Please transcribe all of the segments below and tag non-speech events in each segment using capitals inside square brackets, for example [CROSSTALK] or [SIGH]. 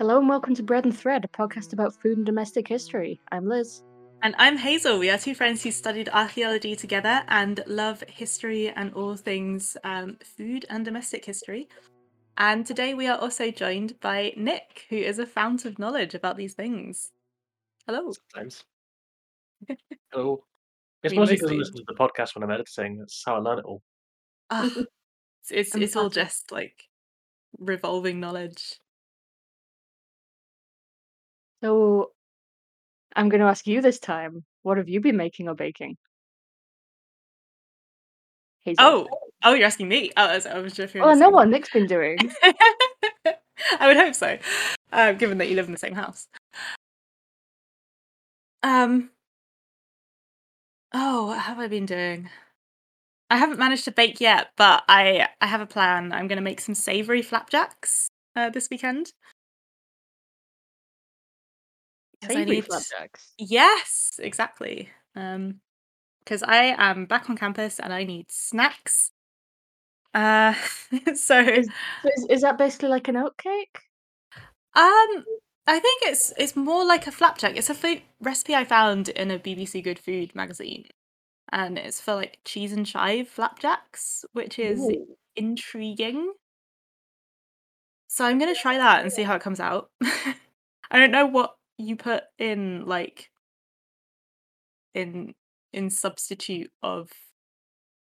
Hello and welcome to Bread and Thread, a podcast about food and domestic history. I'm Liz. And I'm Hazel. We are two friends who studied archaeology together and love history and all things um, food and domestic history. And today we are also joined by Nick, who is a fount of knowledge about these things. Hello. Sometimes. [LAUGHS] Hello. It's mostly because I listen to the podcast when I'm editing. That's how I learn it all. Ah, it's it's, [LAUGHS] it's all just like revolving knowledge. So I'm going to ask you this time what have you been making or baking? Hazel. Oh, oh, you're asking me. Oh, I was- I was just. well, I know what Nick's been doing. [LAUGHS] I would hope so, uh, given that you live in the same house. Um. Oh, what have I been doing? I haven't managed to bake yet, but I I have a plan. I'm going to make some savory flapjacks uh, this weekend. Need- flapjacks. Yes, exactly. Um, because I am back on campus and I need snacks. Uh, [LAUGHS] so Is, is, is that basically like an oatcake? Um, I think it's it's more like a flapjack. It's a food recipe I found in a BBC Good Food magazine, and it's for like cheese and chive flapjacks, which is Ooh. intriguing. So I'm gonna try that and see how it comes out. [LAUGHS] I don't know what you put in like in in substitute of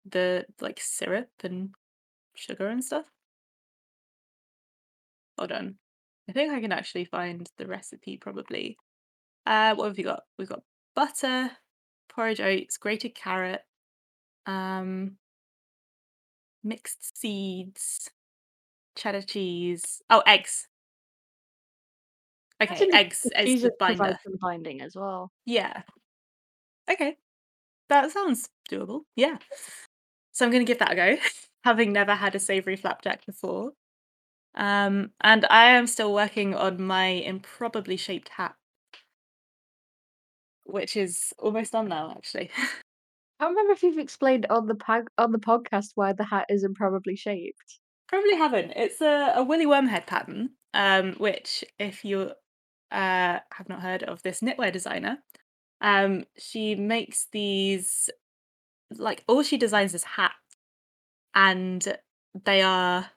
the like syrup and sugar and stuff. Hold on. I think I can actually find the recipe probably. Uh what have we got? We've got butter, porridge oats, grated carrot, um mixed seeds, cheddar cheese. Oh, eggs. Okay, eggs as the binder. some binding as well. Yeah. Okay. That sounds doable. Yeah. So I'm going to give that a go, [LAUGHS] having never had a savory flapjack before. Um, and I am still working on my improbably shaped hat, which is almost done now, actually. [LAUGHS] I can't remember if you've explained on the pag- on the podcast why the hat is improbably shaped. Probably haven't. It's a, a Woolly Wormhead pattern, um, which, if you uh, have not heard of this knitwear designer, um, she makes these like all she designs is hats, and they are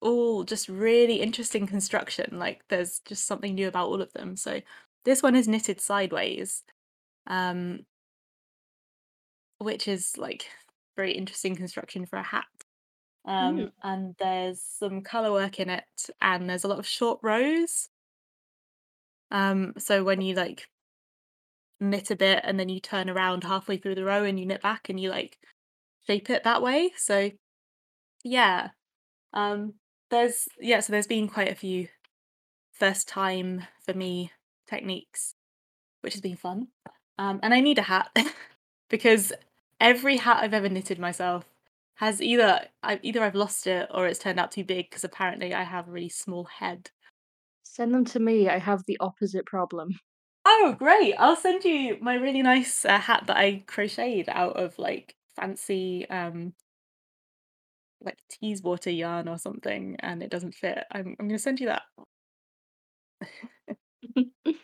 all just really interesting construction. Like there's just something new about all of them. So this one is knitted sideways, um, which is like very interesting construction for a hat. Um, Mm. and there's some color work in it, and there's a lot of short rows. Um, so when you like knit a bit and then you turn around halfway through the row and you knit back and you like shape it that way. So yeah. Um there's yeah, so there's been quite a few first time for me techniques, which has been fun. Um and I need a hat [LAUGHS] because every hat I've ever knitted myself has either I either I've lost it or it's turned out too big because apparently I have a really small head. Send them to me. I have the opposite problem. Oh, great! I'll send you my really nice uh, hat that I crocheted out of like fancy um like Teeswater yarn or something, and it doesn't fit. I'm I'm gonna send you that. [LAUGHS]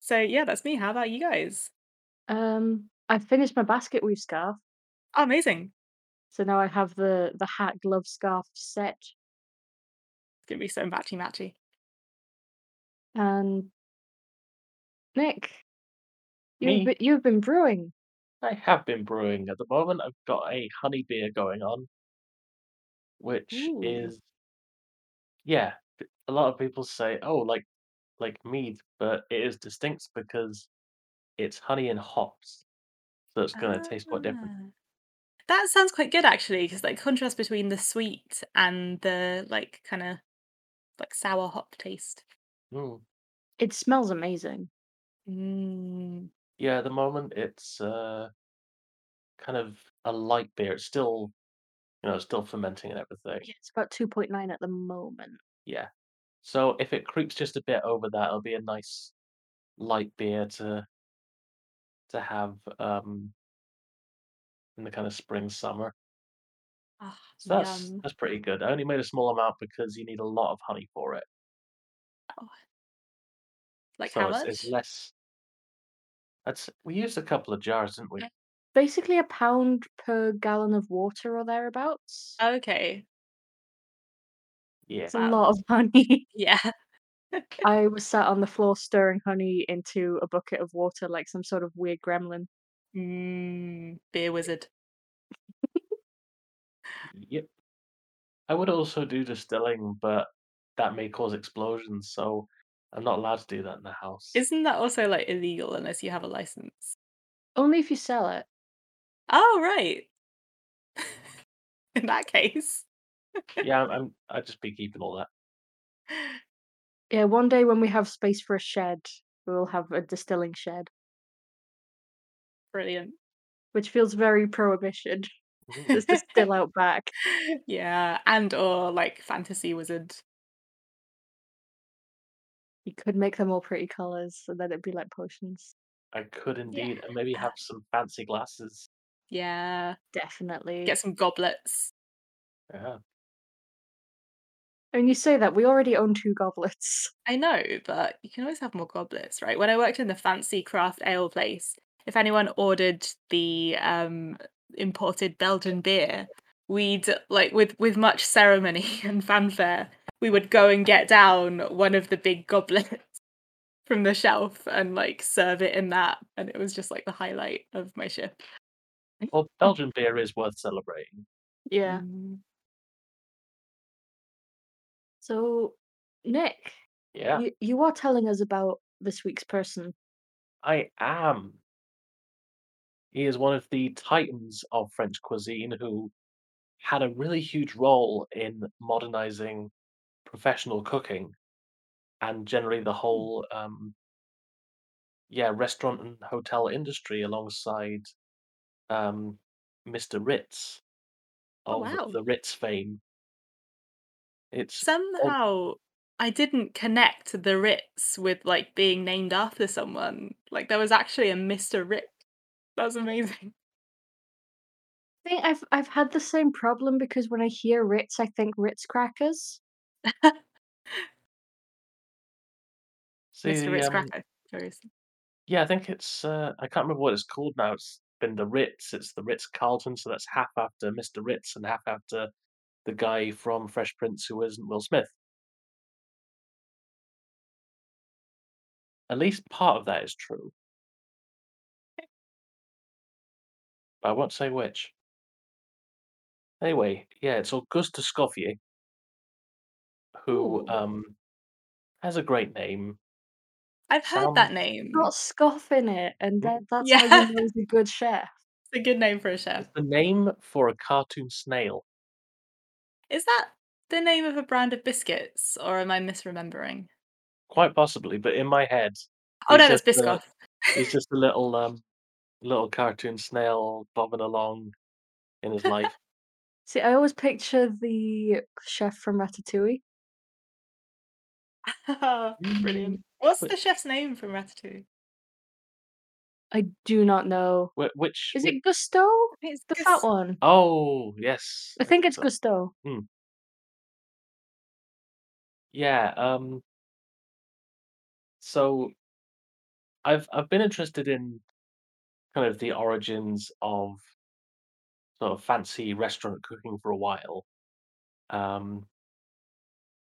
So yeah, that's me. How about you guys? um, I finished my basket weave scarf, Oh, amazing! so now I have the the hat glove scarf set. It's gonna be so matchy matchy. And Nick, you've Me? been, you've been brewing. I have been brewing at the moment. I've got a honey beer going on, which Ooh. is, yeah, A lot of people say, oh, like like mead, but it is distinct because it's honey and hops, so it's going to taste quite different. Ah. That sounds quite good actually, because like contrast between the sweet and the like kind of like sour hop taste. Mm. It smells amazing. Mm. Yeah, at the moment it's uh kind of a light beer. It's still, you know, still fermenting and everything. Yeah, it's about two point nine at the moment. Yeah. So if it creeps just a bit over that, it'll be a nice light beer to to have um in the kind of spring summer. Ah, So that's yum. that's pretty good. I only made a small amount because you need a lot of honey for it. Like So how it's it's less that's we used a couple of jars, didn't we? Basically a pound per gallon of water or thereabouts. Okay. Yeah. It's a Wow. lot of [LAUGHS] honey. Yeah. I [LAUGHS] was sat on the floor stirring honey into a bucket of water like some sort of weird gremlin. Mm, beer wizard. [LAUGHS] Yep. I would also do distilling, but that may cause explosions, so I'm not allowed to do that in the house. Isn't that also, like, illegal unless you have a license? Only if you sell it. Oh, right. [LAUGHS] In that case. Yeah, I'm I'm I'd just be keeping all that. [LAUGHS] Yeah, one day when we have space for a shed, we'll have a distilling shed, Brilliant. which feels very prohibition. [LAUGHS] Just distill out back. Yeah, and or, like, fantasy wizard. You could make them all pretty colours, and then it'd be like potions. I could indeed, and maybe have some fancy glasses. Yeah. Definitely. Get some goblets. Yeah. I mean, you say that, we already own 2 goblets. I know, but you can always have more goblets, right? When I worked in the fancy craft ale place, if anyone ordered the, um, imported Belgian beer, we'd like, with with much ceremony [LAUGHS] and fanfare, we would go and get down one of the big goblets [LAUGHS] from the shelf and, like, serve it in that, and it was just, like, the highlight of my shift. Well, Belgian beer is worth celebrating. Yeah. Mm. So, Nick, Yeah, you you are telling us about this week's person. I am. He is one of the titans of French cuisine who had a really huge role in modernizing professional cooking and generally the whole um yeah, restaurant and hotel industry alongside um Mr. Ritz Oh, of wow. the Ritz fame. It's Somehow, I didn't connect the Ritz with, like, being named after someone. Like, there was actually a Mr. Ritz. That's amazing. I think I've I've had the same problem because when I hear Ritz, I think Ritz crackers. see Mr. Ritz um cracker. Yeah, I think it's uh I can't remember what it's called now. It's been the Ritz, it's the Ritz Carlton, so that's half after Mr. Ritz and half after the guy from Fresh Prince who isn't Will Smith. At least part of that is true. I won't say which. Anyway, yeah, it's Auguste Escoffier who Ooh. um has a great name. I've heard that name. Got scoff in it, and that that's how Yeah. you know he's a good chef. It's [LAUGHS] a good name for a chef. It's the name for a cartoon snail. Is that the name of a brand of biscuits, or am I misremembering? Quite possibly, but in my head, Oh, he's no, that's just a Biscoff. he's just a [LAUGHS] little um little cartoon snail bobbing along in his life. See, I always picture the chef from Ratatouille. [LAUGHS] Brilliant. Mm, What's the chef's name from Ratatouille? I do not know. whi which Is it Gusteau? I it's The fat one? Oh, yes, I think it's so. Gusteau. Hmm. Yeah, um so I've I've been interested in kind of the origins of sort of fancy restaurant cooking for a while. Um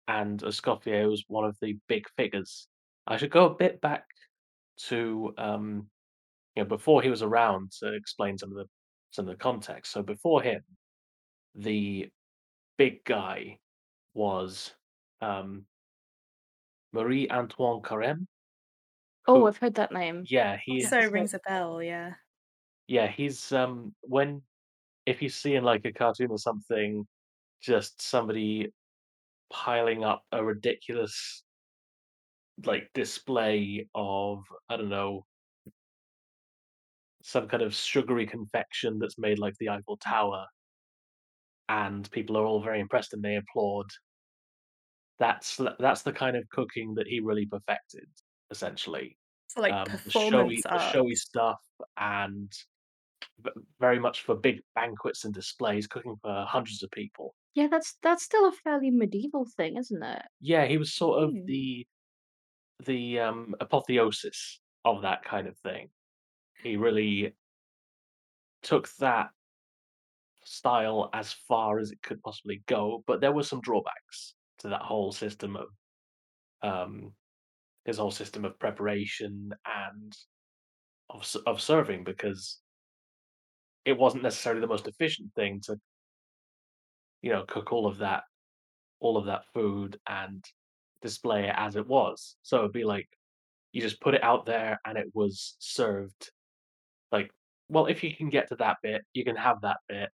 and Escoffier was one of the big figures. I should go a bit back to um you know before he was around to explain some of the some of the context. So before him, the big guy was um Marie Antoine Carême, Oh, who I've heard that name. yeah, he Yes. Also rings a bell, yeah. yeah, he's um when if you see in like a cartoon or something, just somebody piling up a ridiculous like display of I don't know some kind of sugary confection that's made like the Eiffel Tower, and people are all very impressed and they applaud. That's that's the kind of cooking that he really perfected, essentially. So, like, Um, the showy the showy stuff and very much for big banquets and displays, cooking for hundreds of people. Yeah, that's that's still a fairly medieval thing, isn't it? Yeah, he was sort of Mm. the the, um, apotheosis of that kind of thing. He really took that style as far as it could possibly go, but there were some drawbacks to that whole system of, um his whole system of preparation and of of serving because it wasn't necessarily the most efficient thing to you know, cook all of that all of that food and display it as it was. So it'd be like, you just put it out there and it was served like, "Well, if you can get to that bit, you can have that bit.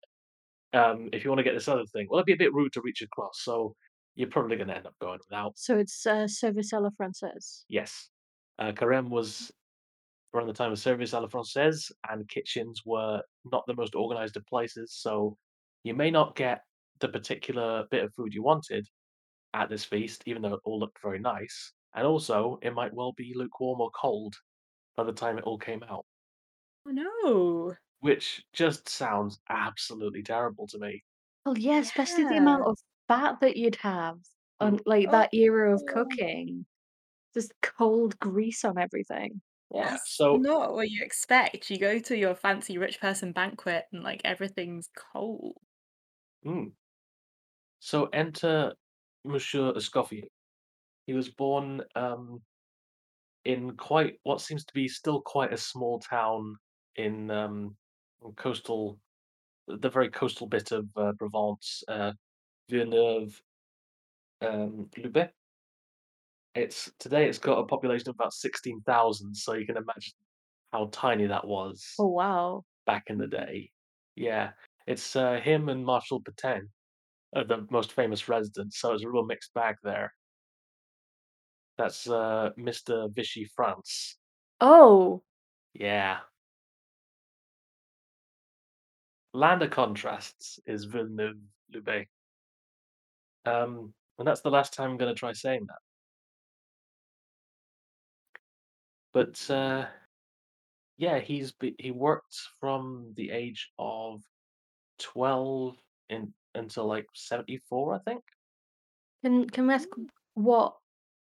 Um, if you wanna get this other thing, well, it'd be a bit rude to reach across, so you're probably gonna end up going without." So it's, uh, service à la française. Yes. Uh, Carême was around the time of service à la française, and kitchens were not the most organized of places, so you may not get the particular bit of food you wanted at this feast, even though it all looked very nice, and also it might well be lukewarm or cold by the time it all came out. Oh, no. Which just sounds absolutely terrible to me. Well, yeah, especially the amount of fat that you'd have on, Mm. like, that era of Oh. cooking. Just cold grease on everything. Yeah, That's so not what you expect. You go to your fancy rich person banquet and, like, everything's cold. Mm. So enter Monsieur Escoffier. He was born, um in quite what seems to be still quite a small town in, um, coastal the very coastal bit of, uh, Provence, uh, Villeneuve um. It's today it's got a population of about 16,000, so you can imagine how tiny that was Oh, wow. back in the day. Yeah, it's, uh, him and Marshal Pétain are the most famous residents, so it's a real mixed bag there. That's, uh, Mr. Vichy France. Oh! Yeah. Land of Contrasts is Villeneuve-Loubet. Um, and that's the last time I'm gonna try saying that. But, uh yeah, he's be he worked from the age of 12 in until, like, 74, I think? Can can we ask Mm. what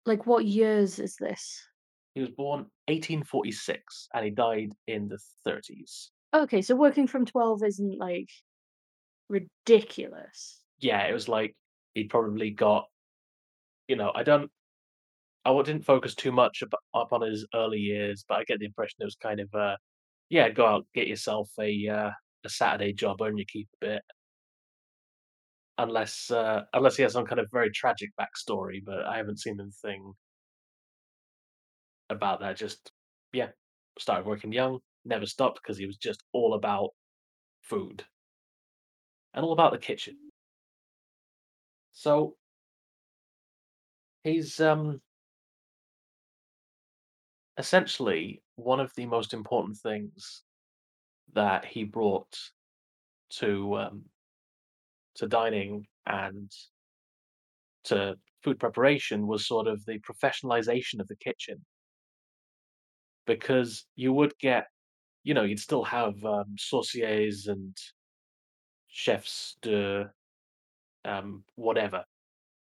like, what years is this? He was born 1846, and he died in the 30s. Okay, so working from 12 isn't, like, ridiculous. Yeah, it was like, he probably got you know, I don't I didn't focus too much up on his early years, but I get the impression it was kind of, uh, yeah, go out, get yourself a, uh, a Saturday job, earn your keep a bit. Unless, uh unless he has some kind of very tragic backstory, but I haven't seen anything about that, just yeah, started working young, never stopped because he was just all about food. And all about the kitchen. So he's, um essentially, one of the most important things that he brought to, um to dining and to food preparation was sort of the professionalization of the kitchen. Because you would get you know, you'd still have, um, sauciers and chefs de um, whatever.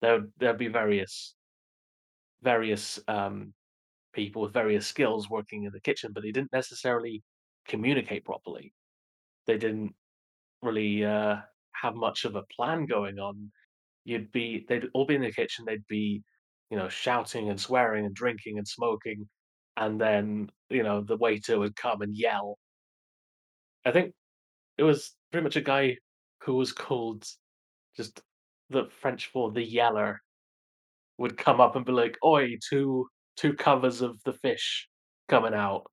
There there'd be various various, um, people with various skills working in the kitchen, but they didn't necessarily communicate properly. They didn't really, uh, have much of a plan going on. You'd be they'd all be in the kitchen, they'd be, you know, shouting and swearing and drinking and smoking, and then, you know, the waiter would come and yell. I think it was pretty much a guy who was called just the French for "the yeller" would come up and be like, "Oi, 2 2 covers of the fish coming out."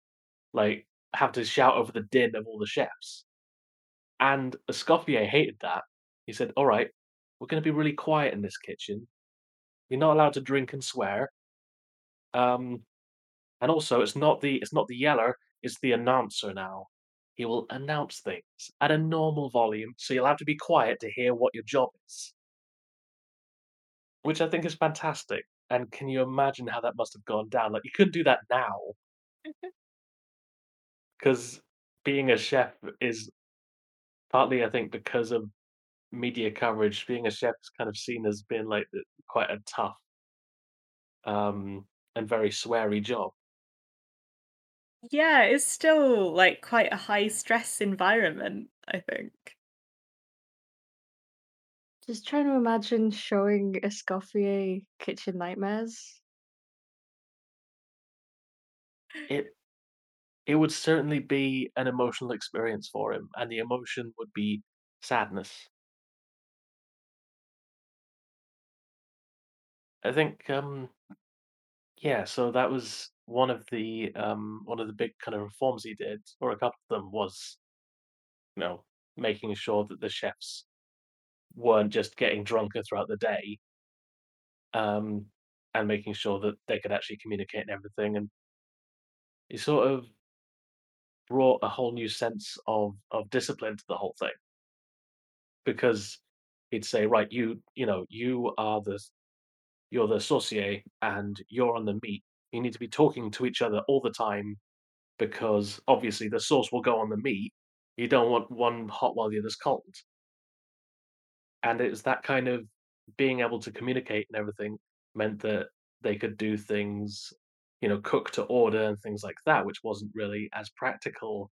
Like, have to shout over the din of all the chefs. And Escoffier hated that. He said, "Alright, we're gonna be really quiet in this kitchen. You're not allowed to drink and swear." Um, and also, it's not the it's not the yeller, it's the announcer now. He will announce things at a normal volume, so you'll have to be quiet to hear what your job is. Which I think is fantastic, and can you imagine how that must have gone down? Like, you couldn't do that now. Cause being a chef is partly, I think, because of media coverage, being a chef is kind of seen as being, like, quite a tough um, and very sweary job. Yeah, it's still, like, quite a high stress environment, I think. Just trying to imagine showing Escoffier Kitchen Nightmares. It it would certainly be an emotional experience for him, and the emotion would be sadness. I think, um yeah, so that was one of the, um one of the big kind of reforms he did, or a couple of them, was, you know, making sure that the chefs weren't just getting drunker throughout the day um, and making sure that they could actually communicate and everything, and he sort of brought a whole new sense of of discipline to the whole thing. Because he'd say, "Right, you you know, you are the you're the saucier and you're on the meat. You need to be talking to each other all the time because obviously the sauce will go on the meat. You don't want one hot while the other's cold." And it was that kind of being able to communicate and everything meant that they could do things, you know, cook to order and things like that, which wasn't really as practical,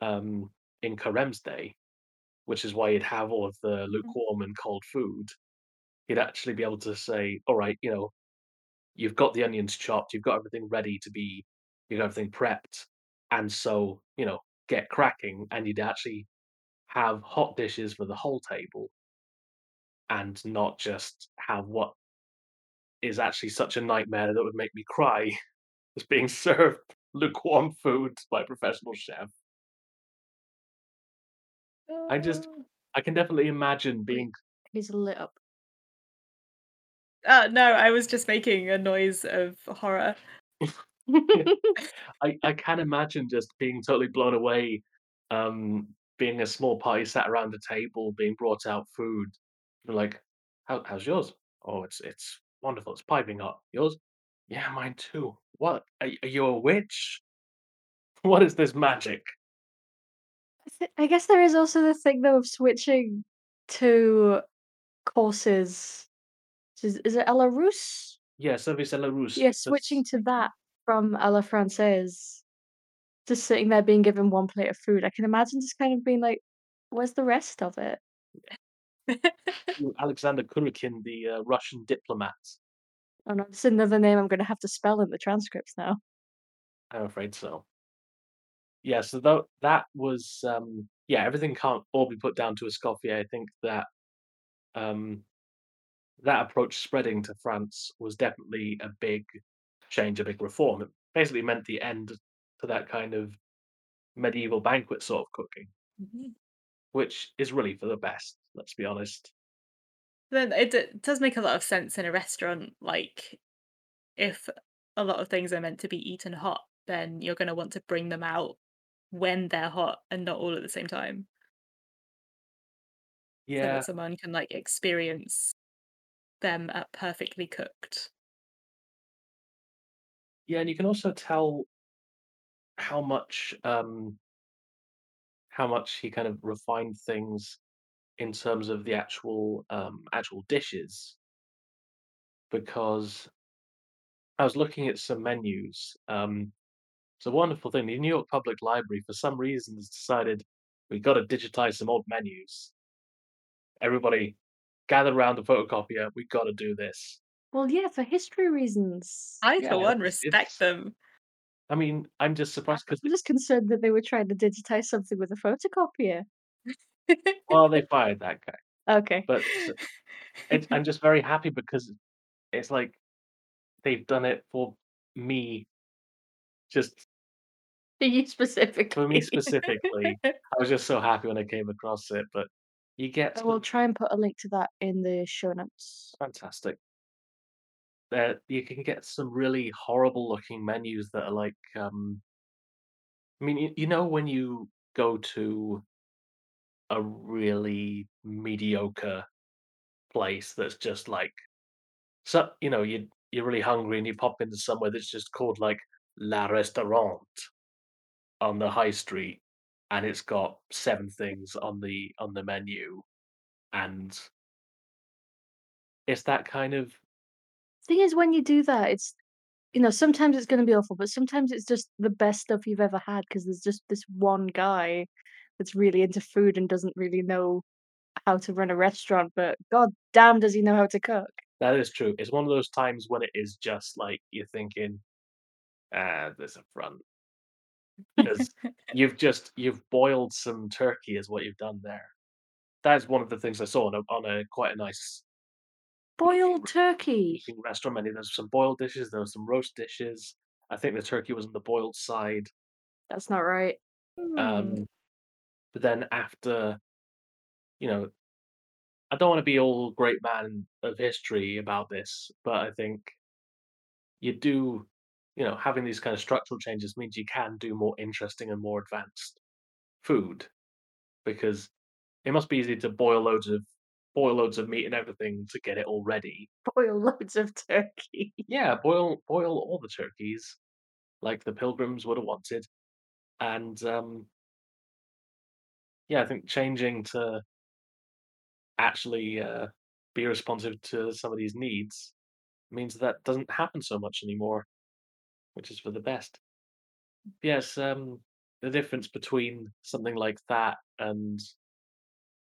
um, in Carême's day, which is why he'd have all of the Mm. lukewarm and cold food. He'd actually be able to say, "Alright, you know, you've got the onions chopped, you've got everything ready to be you've got everything prepped, and so, you know, get cracking," and you'd actually have hot dishes for the whole table and not just have what is actually such a nightmare that would make me cry, [LAUGHS] is being [LAUGHS] served lukewarm food by a professional chef. I just Oh. I can definitely imagine being he's lit up. Uh, no, I was just making a noise of horror. [LAUGHS] I I can imagine just being totally blown away, um, being a small party sat around a table, being brought out food. You're like, "How how's yours?" "Oh, it's it's wonderful, it's piping hot." "Yours?" "Yeah, mine too." "What? Are are you a witch? [LAUGHS] What is this magic?" I guess there is also the thing though of switching to courses. Is is it à la Russe? Yeah, service à la Russe, Yeah, switching to that from à la Française. Just sitting there being given 1 plate of food, I can imagine just kind of being like, "Where's the rest of it?" Alexander Kurakin, the, uh, Russian diplomat. Oh no, it's another name I'm gonna have to spell in the transcripts now. I'm afraid so. Yeah, so tho that was, um yeah, everything can't all be put down to Escoffier. I think that, um, that approach spreading to France was definitely a big change, a big reform. It basically meant the end to that kind of medieval banquet sort of cooking. Mhm. Which is really for the best, let's be honest. Then it d does make a lot of sense in a restaurant, like, if a lot of things are meant to be eaten hot, then you're gonna want to bring them out when they're hot and not all at the same time. Yeah. So that someone can, like, experience them at perfectly cooked. Yeah, and you can also tell how much, um how much he kind of refined things in terms of the actual, um, actual dishes because I was looking at some menus, um, it's a wonderful thing, the New York Public Library, for some reason, has decided, we've gotta digitize some old menus." "Everybody gather around the photocopier, We've gotta do this." Well, yeah, for history reasons. I, for Yeah, one, respect them. I mean, I'm just surprised because I'm just concerned that they were trying to digitize something with a photocopier. Well, they fired that guy. [LAUGHS] Okay. But I'm [LAUGHS] just very happy because it's like they've done it for me just For you specifically. for me specifically. [LAUGHS] I was just so happy when I came across it, but you get I will try and put a link to that in the show notes. Fantastic. There you can get some really horrible looking menus that are like, um I mean, you you know when you go to a really mediocre place that's just like so you know, you you're really hungry and you pop into somewhere that's just called, like, La Restaurant" on the high street, and it's got 7 things on the on the menu, and it's that kind of Thing is when you do that, it's You know, sometimes it's gonna be awful, but sometimes it's just the best stuff you've ever had because there's just this one guy that's really into food and doesn't really know how to run a restaurant, but god damn does he know how to cook. That is true. It's one of those times when it is just like you're thinking, "Ah, there's a front. Because [LAUGHS] you've just you've boiled some turkey is what you've done there. That is one of the things I saw on a on a quite a nice Boiled turkey? restaurant menu. There's some boiled dishes, there was some roast dishes. I think the turkey was on the boiled side. That's not right. Hmm. Um, but then after, you know I don't wanna be all great man of history about this, but I think you do you know, having these kind of structural changes means you can do more interesting and more advanced food, because it must be easy to boil loads of boil loads of meat and everything to get it all ready. [LAUGHS] Boil loads of turkey. Yeah, boil boil all the turkeys, like the pilgrims would have wanted, and, um yeah, I think changing to actually, uh, be responsive to somebody's needs means that doesn't happen so much anymore, which is for the best. Yes, um, the difference between something like that and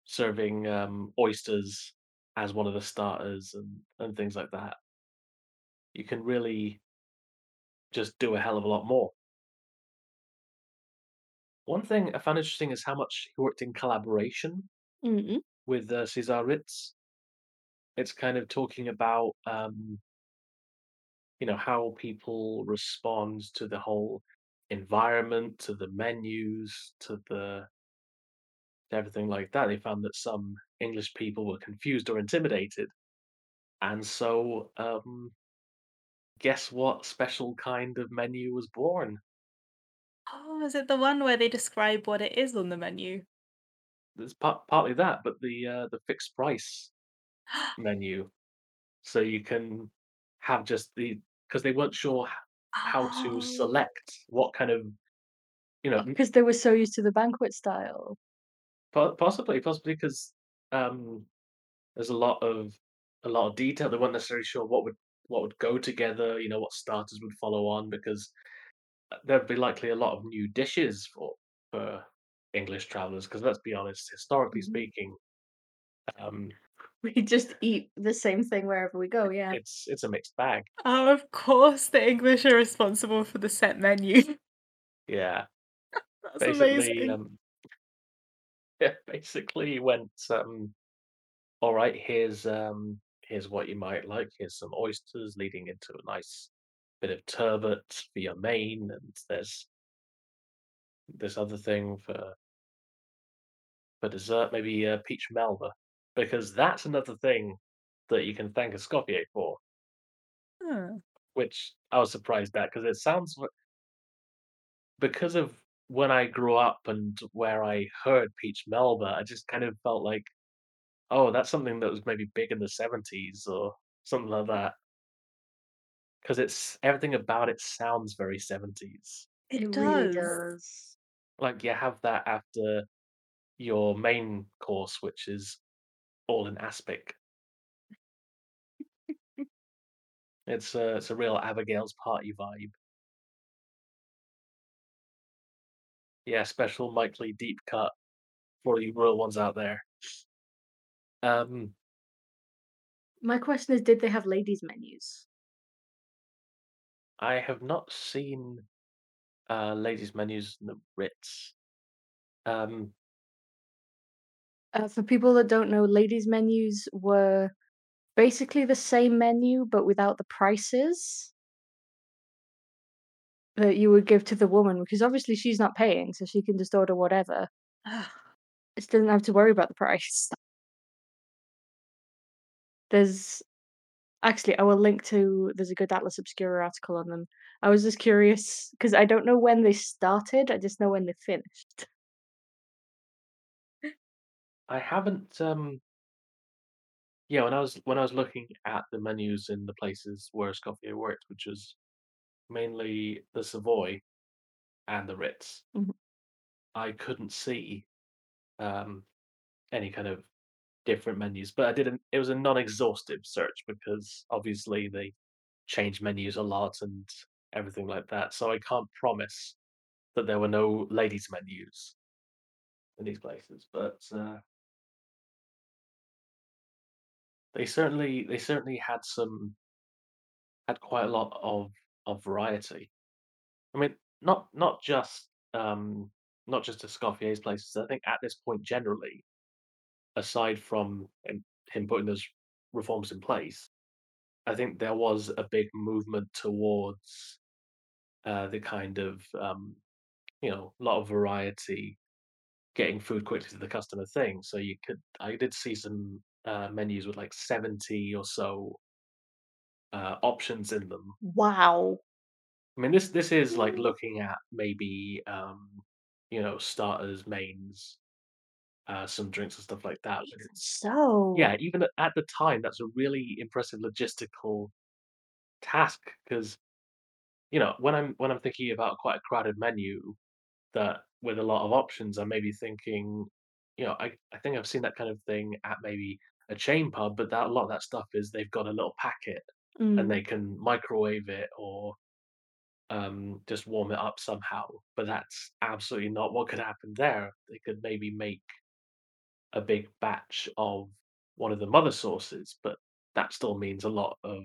serving, um, oysters as one of the starters and and things like that you can really just do a hell of a lot more. One thing I found interesting is how much he worked in collaboration Mm. with, uh, Cesar Ritz. It's kind of talking about, um you know, how people respond to the whole environment, to the menus, to the everything like that. They found that some English people were confused or intimidated. And so, um guess what special kind of menu was born? Oh, is it the one where they describe what it is on the menu? It's part partly that, but the, uh, the fixed price [GASPS] menu. So you can have just the because they weren't sure how to Oh. select what kind of, you know, because they were so used to the banquet style. Possibly, possibly because um, there's a lot of a lot of detail. They weren't necessarily sure what would what would go together, you know, what starters would follow on because, there'd be likely a lot of new dishes for for English travelers because let's be honest, historically Mhm. speaking, um [LAUGHS] We just eat the same thing wherever we go, yeah. it's it's a mixed bag. Oh, of course, the English are responsible for the set menu. [LAUGHS] Yeah. That's Basically, amazing. um [LAUGHS] yeah, basically went, um, "Alright, here's, um, here's what you might like. Here's some oysters leading into a nice bit of turbot for your main, and there's" "this other thing for" "for dessert, maybe, uh, peach Melba." Because that's another thing that you can thank Escoffier for. Huh. Which I was surprised at because it sounds because of when I grew up and where I heard peach Melba, I just kind of felt like, "Oh, that's something that was maybe big in the '70s," or something like that. 'Cause it's everything about it sounds very '70s. It It really does. does. Like, you have that after your main course, which is all in aspic. [LAUGHS] It's a it's a real Abigail's party vibe. Yeah, special Mike Leigh deep cut for you real ones out there. Um My question is, did they have ladies' menus? I have not seen, uh, ladies' menus in the Ritz. Um Uh, for people that don't know, ladies' menus were basically the same menu, but without the prices that you would give to the woman, because obviously she's not paying, so she can just order whatever. Ugh. Just doesn't have to worry about the price. [LAUGHS] There's actually, I will link to there's a good Atlas Obscura article on them. I was just curious because I don't know when they started, I just know when they finished. I haven't, um Yeah, when I was when I was looking at the menus in the places where Escoffier worked, which was mainly the Savoy and the Ritz Mhm. I couldn't see, um, any kind of different menus, but I didn't it was a non-exhaustive search because, obviously, they change menus a lot and everything like that. So I can't promise that there were no ladies' menus in these places, but uh, they certainly they certainly had some had quite a lot of of variety. I mean, not not just um, not just Escoffier's places. I think at this point, generally, aside from him, him putting those reforms in place, I think there was a big movement towards uh, the kind of um, you know a lot of variety, getting food quickly to the customer thing. So you could I did see some uh, menus with like seventy or so uh, options in them. Wow. I mean, this this is like looking at maybe um, you know starters, mains, uh, some drinks and stuff like that. But Even it's so. yeah, even at at the time, that's a really impressive logistical task because you know when I'm when I'm thinking about quite a crowded menu that with a lot of options, I may be thinking, you know, I I think I've seen that kind of thing at maybe a chain pub, but that a lot of that stuff is they've got a little packet and Mm. they can microwave it or um, just warm it up somehow. But that's absolutely not what could happen there. They could maybe make a big batch of one of the mother sauces, but that still means a lot of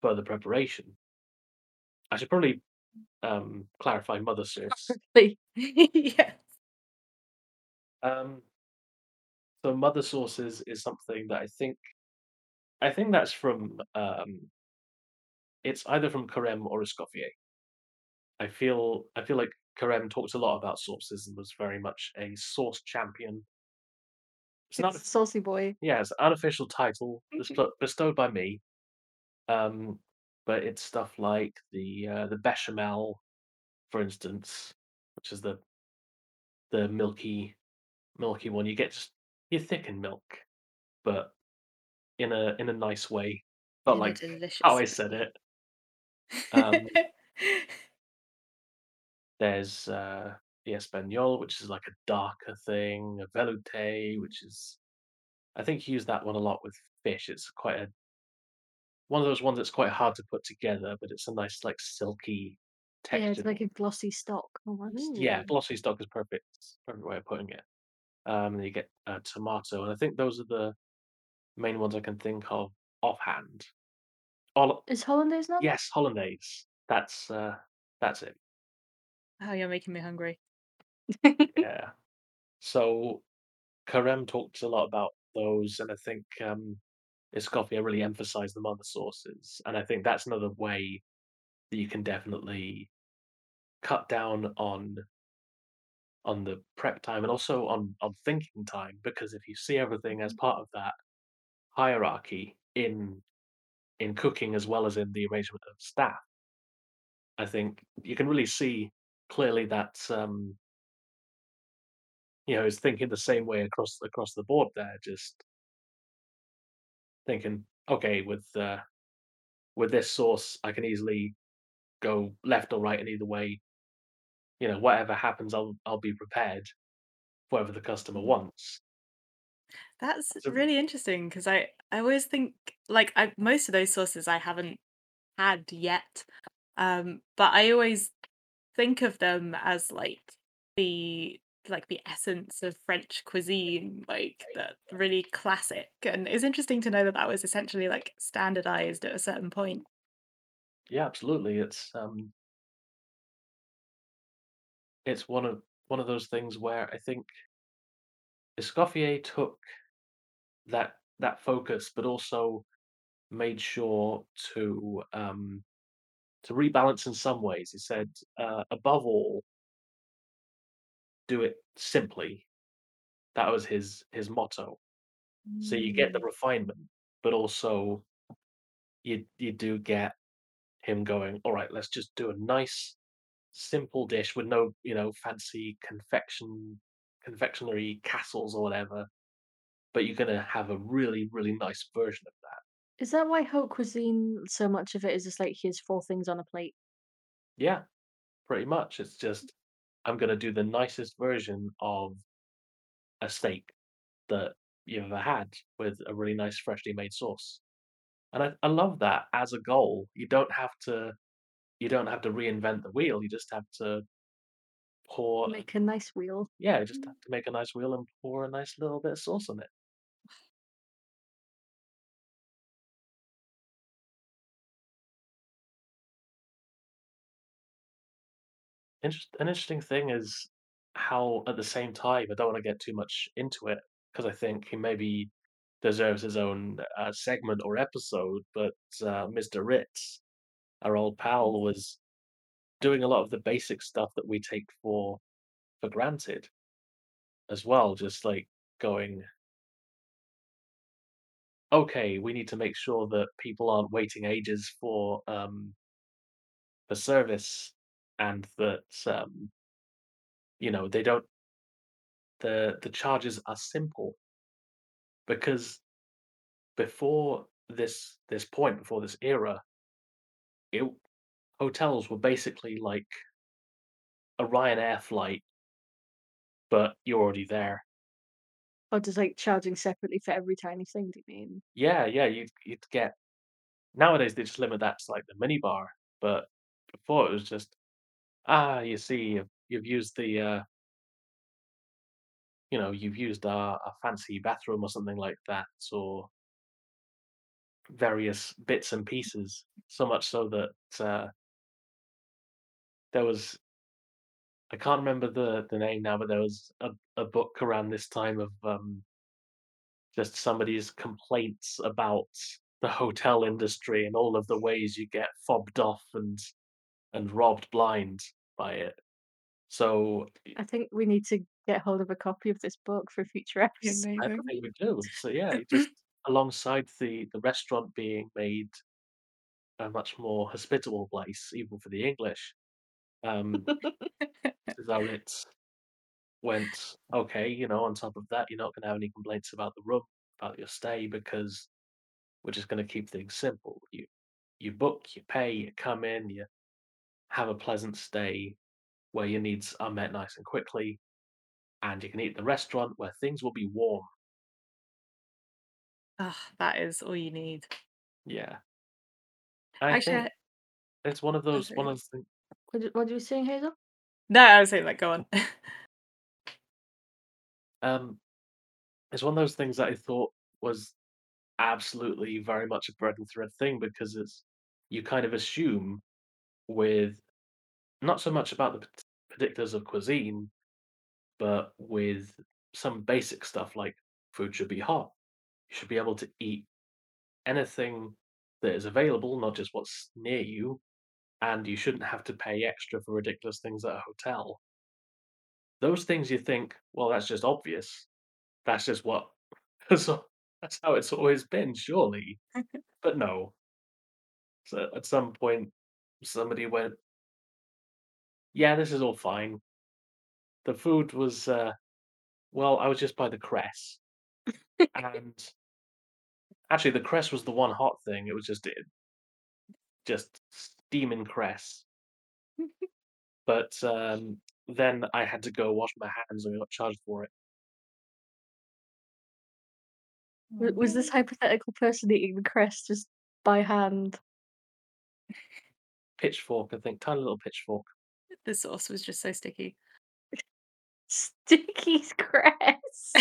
further preparation. I should probably um, clarify mother. [LAUGHS] Probably. [LAUGHS] Yeah. Um, so mother sauces is something that I think I think that's from um, it's either from Carême or Escoffier. I feel I feel like Carême talks a lot about sauces and was very much a sauce champion. It's not It's Saucy Boy. Yeah, it's an unofficial title bestowed by me. Um, but it's stuff like the uh, the bechamel, for instance, which is the the milky milky one. You get just you thicken milk, but in a in a nice way. Not In like how I said it. [LAUGHS] Um, [LAUGHS] there's uh, the Espagnole, which is like a darker thing. A velouté, which is I think you use that one a lot with fish. It's quite a one of those ones that's quite hard to put together, but it's a nice, like, silky texture. Yeah, it's like a glossy stock almost. Yeah, glossy stock is perfect perfect way of putting it. Um, and you get, uh, tomato, and I think those are the main ones I can think of offhand. Hol Is hollandaise not? yes, hollandaise. That's, uh, that's it. Oh, you're making me hungry. Yeah. So, Carême talks a lot about those, and I think, um, Escoffier really emphasized them on the sauces, and I think that's another way that you can definitely cut down on on the prep time and also on on thinking time because if you see everything as Mhm. part of that hierarchy in in cooking as well as in the arrangement of staff, I think you can really see clearly that um, you know is thinking the same way across across the board there, just thinking, okay, with uh, with this sauce, I can easily go left or right in either way. You know, whatever happens, I'll I'll be prepared for whatever the customer Mhm. wants. That's So really interesting because I I always think like I most of those sauces I haven't had yet. Um, but I always think of them as like the like the essence of French cuisine, like that really classic. And it's interesting to know that that was essentially like standardized at a certain point. yeah, absolutely. It's um It's one of one of those things where I think Escoffier took that that focus, but also made sure to um, to rebalance in some ways. He said, uh, above all, do it simply. That was his his motto. So you get the Mm. refinement, but also you you do get him going. All right, let's just do a nice simple dish with no you know fancy confection confectionery castles or whatever but you're gonna have a really, really nice version of that. Is that why haute cuisine, so much of it is just like, here's 4 things on a plate? Yeah, pretty much. It's just I'm gonna do the nicest version of a steak that you've ever had with a really nice freshly made sauce. And I I love that as a goal. You don't have to you don't have to reinvent the wheel, you just have to pour Make a nice wheel. yeah, you just mm-hmm. have to make a nice wheel and pour a nice little bit of sauce on it. Interest an interesting thing is how at the same time I don't wanna get too much into it because I think he maybe deserves his own, uh, segment or episode, but, uh, Mr. Ritz, our old pal, was doing a lot of the basic stuff that we take for for granted as well, just, like, going "Okay, we need to make sure that people aren't waiting ages for, um" "for service, and that, um" "you know, they don't" "the the charges are simple." Because before this this point, before this era it hotels were basically like a Ryanair flight but you're already there. Or just, like, charging separately for every tiny thing, do you mean? Yeah, yeah, you'd you'd get nowadays, they just limit that to, like, the minibar, but before it was just, "Ah, you see, you've you've used the, uh" you know, "you've used a a fancy bathroom," or something like that, or various bits and pieces, so much so that, uh there was I can't remember the the name now, but there was a a book around this time of, um just somebody's complaints about the hotel industry, and all of the ways you get fobbed off and and robbed blind by it. So, i I think we need to get hold of a copy of this book for future [LAUGHS] I episode. think we do. So, yeah, just [CLEARS THROAT] alongside the the restaurant being made a much more hospitable place, even for the English, um [LAUGHS] Cesar Ritz went, "Okay, you know, on top of that, you're not gonna have any complaints about the room, about your stay, because we're just gonna keep things simple. You you book, you pay, you come in, you have a pleasant stay where your needs are met nice and quickly, and you can eat at the restaurant where things will be warm." Ugh, that is all you need. Yeah. I Actually, think it's one of Oh, those one of those What what you saying, Hazel? No, I was saying, like, go on. [LAUGHS] Um, it's one of those things that I thought was absolutely very much a bread and thread thing, because it's you kind of assume with not so much about the predictors of cuisine, but with some basic stuff like food should be hot. You should be able to eat anything that is available, not just what's near you, and you shouldn't have to pay extra for ridiculous things at a hotel. Those things you think, "Well, that's just obvious. That's just what [LAUGHS] that's that's how it's always been, surely." [LAUGHS] But no. So, at some point, somebody went "Yeah, this is all fine." The food was, uh well, I was just by the Cress, [LAUGHS] and actually, the Cress was the one hot thing, it was just it just steaming Cress. [LAUGHS] But, um, then I had to go wash my hands, and we got charged for it. W was [LAUGHS] this hypothetical person eating the Cress just by hand? Pitchfork, I think, tiny little pitchfork. The sauce was just so sticky. [LAUGHS] Sticky Cress.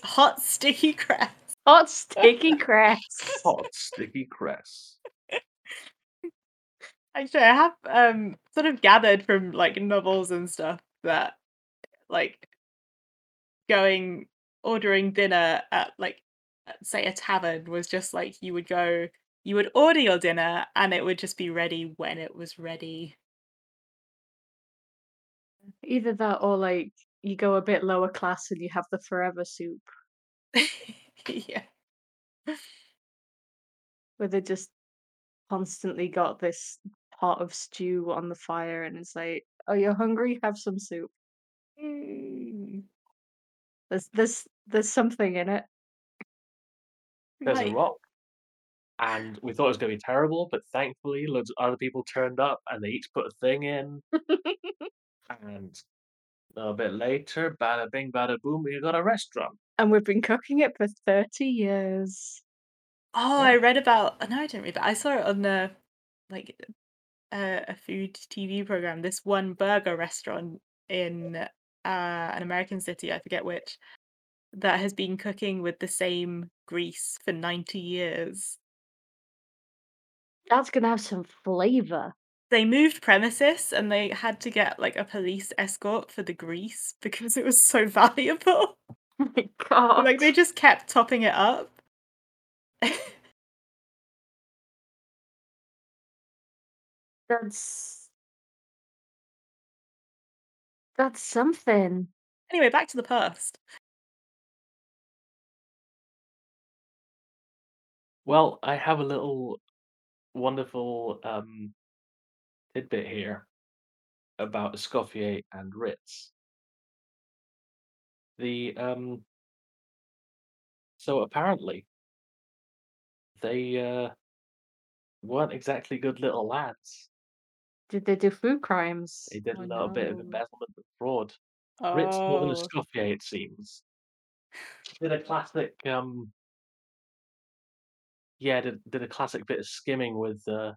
[LAUGHS] Hot, sticky Cress. Hot, sticky Cress. Hot, sticky Cress. [LAUGHS] Actually, I have, um, sort of gathered from, like, novels and stuff that, like going ordering dinner at, like, say, a tavern was just, like, you would go you would order your dinner, and it would just be ready when it was ready. Either that or, like, you go a bit lower class and you have the forever soup. [LAUGHS] Yeah. Where they just constantly got this pot of stew on the fire, and it's like, "Oh, you're hungry? Have some soup." Mm. There's there's there's something in it. There's a rock. And we thought it was gonna be terrible, but thankfully, loads of other people turned up, and they each put a thing in [LAUGHS] and a little bit later, bada bing, bada boom, we got a restaurant. And we've been cooking it for 30 years. Oh, Yeah. I read about no, I didn't read that. I saw it on the like a a food TV program. This one burger restaurant in uh, an American city, I forget which, that has been cooking with the same grease for 90 years. That's gonna have some flavor. They moved premises and they had to get like a police escort for the grease [LAUGHS] because it was so valuable. Oh my god. [LAUGHS] Like they just kept topping it up. [LAUGHS] That's that's something. anyway, back to the past. Well, I have a little wonderful um, tidbit here about Escoffier and Ritz. The um, so apparently they uh, weren't exactly good little lads. Did they do food crimes? They did Oh a little bit of no. embezzlement and fraud. Ritz more than Oh, Escoffier, it seems. Did a classic um, yeah, did did a classic bit of skimming with uh,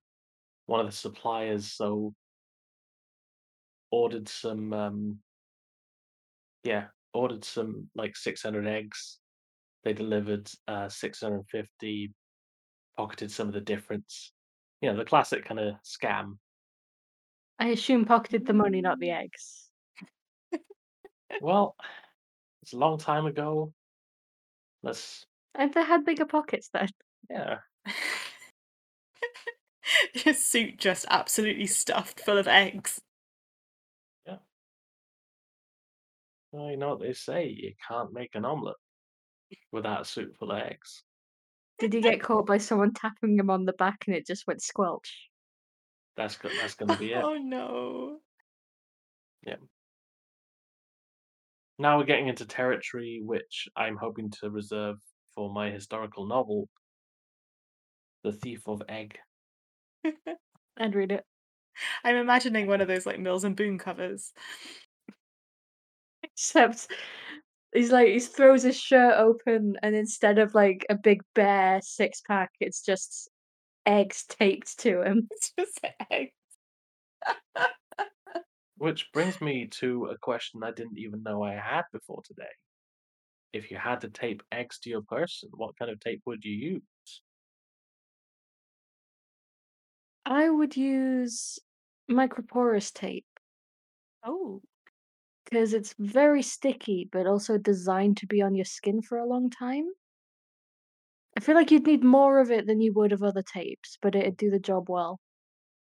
one of the suppliers. So ordered some um, yeah, ordered some like 600 eggs. They delivered uh, 650, pocketed some of the difference. You know, the classic kind of scam. I assume pocketed the money, not the eggs. Well, it's a long time ago. Let's And they had bigger pockets then. yeah. [LAUGHS] His suit just absolutely stuffed full of eggs. Yeah. Well, you know what they say, you can't make an omelette without a soup full of eggs. Did he get caught by someone tapping him on the back and it just went squelch? That's go- that's gonna be [LAUGHS] it. Oh no. Yeah. Now we're getting into territory which I'm hoping to reserve for my historical novel, The Thief of Egg. I'd read it. I'm imagining one of those like Mills and Boon covers. Except he's like he throws his shirt open and instead of like a big bare six pack, it's just eggs taped to him. It's just eggs. [LAUGHS] Which brings me to a question I didn't even know I had before today. If you had to tape eggs to your person, what kind of tape would you use? I would use microporous tape Oh. because it's very sticky, but also designed to be on your skin for a long time. I feel like you'd need more of it than you would of other tapes, but it'd do the job well.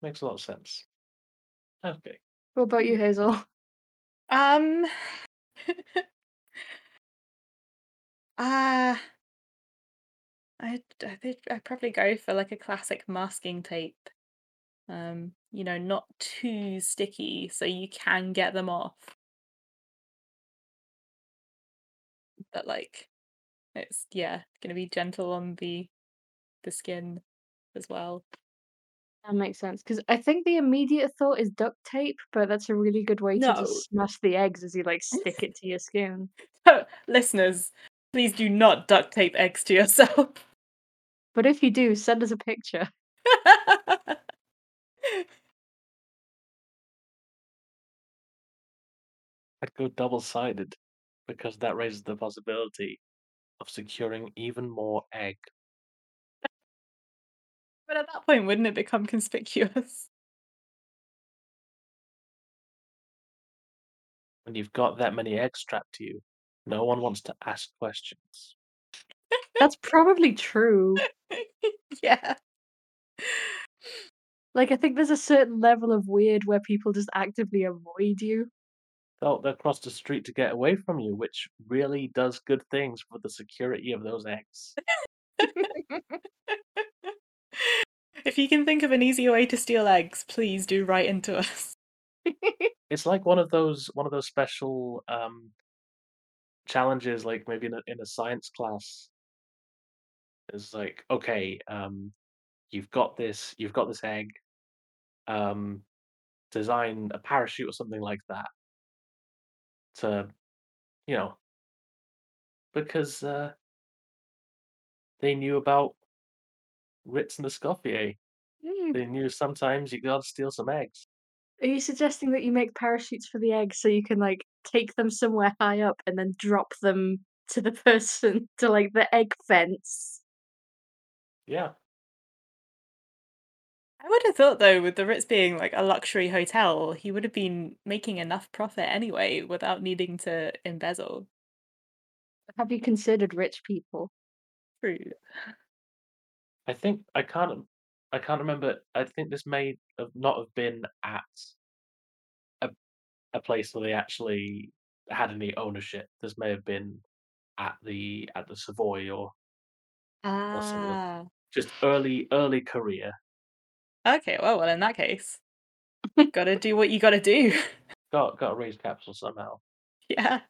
Makes a lot of sense. Okay. What about you, Hazel? [LAUGHS] Um. Ah. [LAUGHS] I'd, I think I'd probably go for like a classic masking tape. Um, you know, not too sticky, so you can get them off. But like, it's yeah, gonna be gentle on the the skin as well. That makes sense because I think the immediate thought is duct tape, but that's a really good way to just smash the eggs as you like stick it to your skin. [LAUGHS] Listeners, please do not duct tape eggs to yourself. But if you do, send us a picture. [LAUGHS] I'd go double sided because that raises the possibility of securing even more egg. but at that point, wouldn't it become conspicuous? When you've got that many eggs strapped to you, no one wants to ask questions. That's probably true. [LAUGHS] yeah. Like I think there's a certain level of weird where people just actively avoid you. They'll, they'll cross the street to get away from you, which really does good things for the security of those eggs. [LAUGHS] if you can think of an easier way to steal eggs, please do write into us. [LAUGHS] It's like one of those one of those special um, challenges, like maybe in a, in a science class. It's like, okay, um, you've got this, you've got this egg. Um, design a parachute or something like that to, you know, because uh, they knew about Ritz and Escoffier. Mm. They knew sometimes you gotta steal some eggs. Are you suggesting that you make parachutes for the eggs so you can, like, take them somewhere high up and then drop them to the [LAUGHS] person to, like, the egg fence? Yeah. I would have thought though, with the Ritz being like a luxury hotel, he would have been making enough profit anyway without needing to embezzle. Have you considered rich people? True. I think I can't I can't remember. I think this may have not have been at a a place where they actually had any ownership. This may have been at the at the Savoy or or similar. Ah. Just early early career. Okay, well, well, in that case, [LAUGHS] gotta do what you gotta do. Got got to raise capital somehow. [LAUGHS] yeah.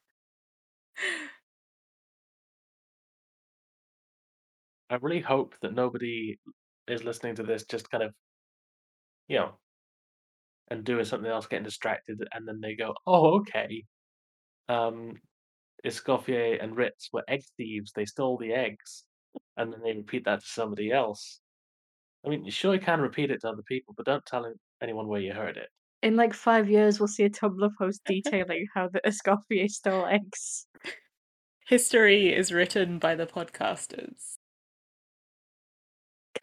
I really hope that nobody is listening to this just kind of, you know, and doing something else, getting distracted, and then they go, "Oh, okay." Um, Escoffier and Ritz were egg thieves. They stole the eggs, and then they repeat that to somebody else. I mean, you sure you can repeat it to other people, but don't tell anyone where you heard it. In, like, 5 years, we'll see a Tumblr post [LAUGHS] detailing how the Escoffier stole eggs. History is written by the podcasters.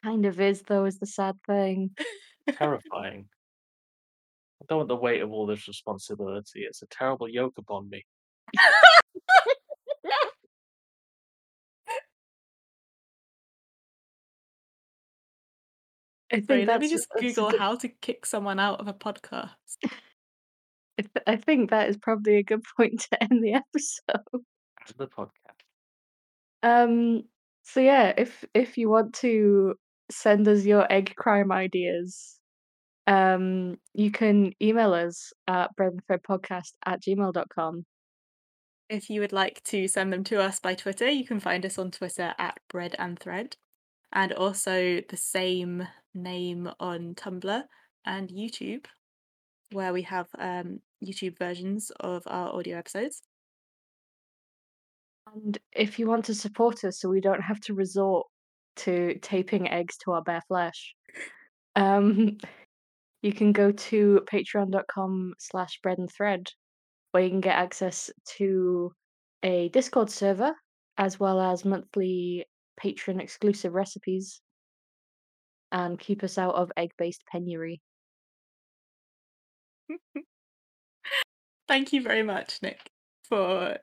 Kind of is, though, is the sad thing. Terrifying. [LAUGHS] I don't want the weight of all this responsibility. It's a terrible yoke upon me. [LAUGHS] I think Sorry, let me just Google good how to kick someone out of a podcast. I th I think that is probably a good [LAUGHS] point to end the episode. As the podcast. Um, so yeah, if if you want to send us your egg crime ideas, um, you can email us at breadandthreadpodcast at gmail.com. If you would like to send them to us by Twitter, you can find us on Twitter at Bread and Thread, and also the same name on Tumblr and YouTube, where we have um, YouTube versions of our audio episodes. And if you want to support us so we don't have to resort to taping eggs to our bare flesh, um, [LAUGHS] you can go to patreon.com slash bread and thread where you can get access to a Discord server as well as monthly patron exclusive recipes and keep us out of egg based penury. [LAUGHS] Thank you very much, Nick, for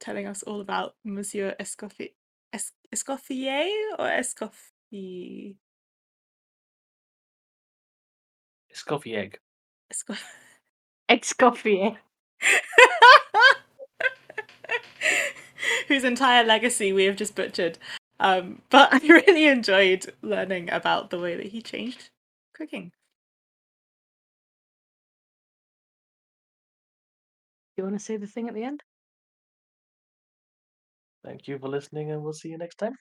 telling us all about Monsieur Escoffier. Es- Escoffier or Escoffier? It's coffee egg. [LAUGHS] [LAUGHS] Escoff- [LAUGHS] Excoffier. whose entire legacy we have just butchered. Um, but I really enjoyed learning about the way that he changed cooking. You want to say the thing at the end? Thank you for listening, and we'll see you next time.